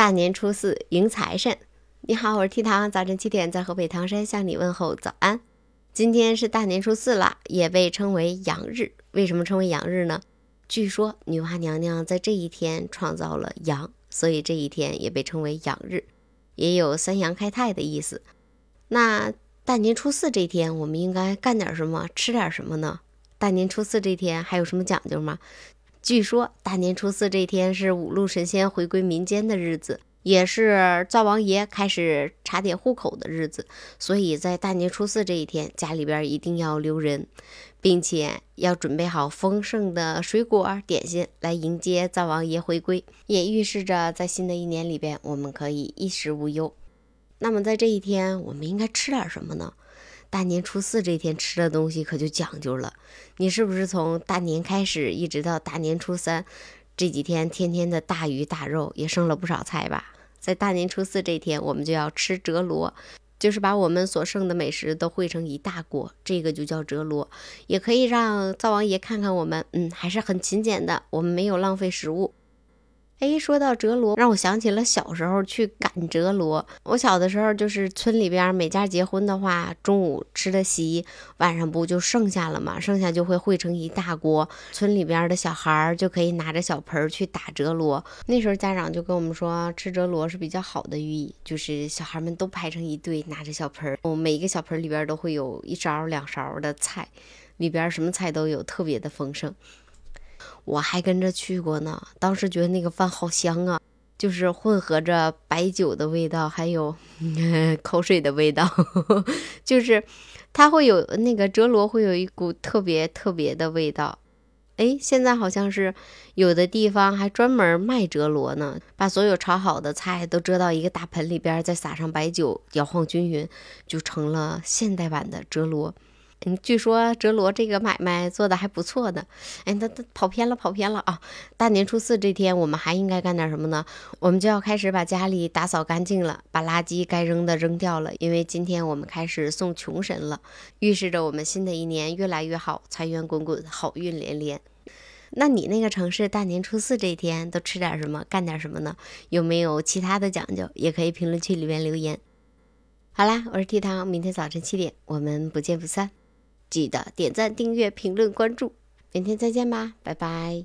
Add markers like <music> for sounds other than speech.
大年初四迎财神。你好，我是 T 糖，早晨七点在河北唐山向你问候早安。今天是大年初四了，也被称为阳日。为什么称为阳日呢？据说女娲娘娘在这一天创造了阳，所以这一天也被称为阳日，也有三阳开泰的意思。那大年初四这天，我们应该干点什么，吃点什么呢？大年初四这天还有什么讲究吗？据说大年初四这天是五路神仙回归民间的日子，也是灶王爷开始查点户口的日子，所以在大年初四这一天，家里边一定要留人，并且要准备好丰盛的水果点心来迎接灶王爷回归，也预示着在新的一年里边，我们可以衣食无忧。那么在这一天，我们应该吃点什么呢？大年初四这天吃的东西可就讲究了，你是不是从大年开始一直到大年初三这几天，天天的大鱼大肉也剩了不少菜吧？在大年初四这天，我们就要吃折罗，就是把我们所剩的美食都汇成一大锅，这个就叫折罗，也可以让灶王爷看看我们，嗯，还是很勤俭的，我们没有浪费食物。哎，说到折罗，让我想起了小时候去赶折罗。我小的时候，就是村里边每家结婚的话，中午吃的席，晚上不就剩下了嘛？剩下就会汇成一大锅，村里边的小孩儿就可以拿着小盆去打折罗。那时候家长就跟我们说，吃折罗是比较好的寓意，就是小孩们都排成一队，拿着小盆儿，每一个小盆里边都会有一勺两勺的菜，里边什么菜都有，特别的丰盛。我还跟着去过呢，当时觉得那个饭好香啊，就是混合着白酒的味道，还有 <laughs> 口水的味道，<laughs> 就是它会有那个折罗会有一股特别特别的味道。哎，现在好像是有的地方还专门卖折罗呢，把所有炒好的菜都折到一个大盆里边，再撒上白酒，摇晃均匀，就成了现代版的折罗。嗯，据说折罗这个买卖做的还不错呢。哎，他他跑偏了，跑偏了啊！大年初四这天，我们还应该干点什么呢？我们就要开始把家里打扫干净了，把垃圾该扔的扔掉了，因为今天我们开始送穷神了，预示着我们新的一年越来越好，财源滚滚，好运连连。那你那个城市大年初四这天都吃点什么，干点什么呢？有没有其他的讲究？也可以评论区里面留言。好啦，我是 T 糖，明天早晨七点，我们不见不散。记得点赞、订阅、评论、关注，明天再见吧，拜拜。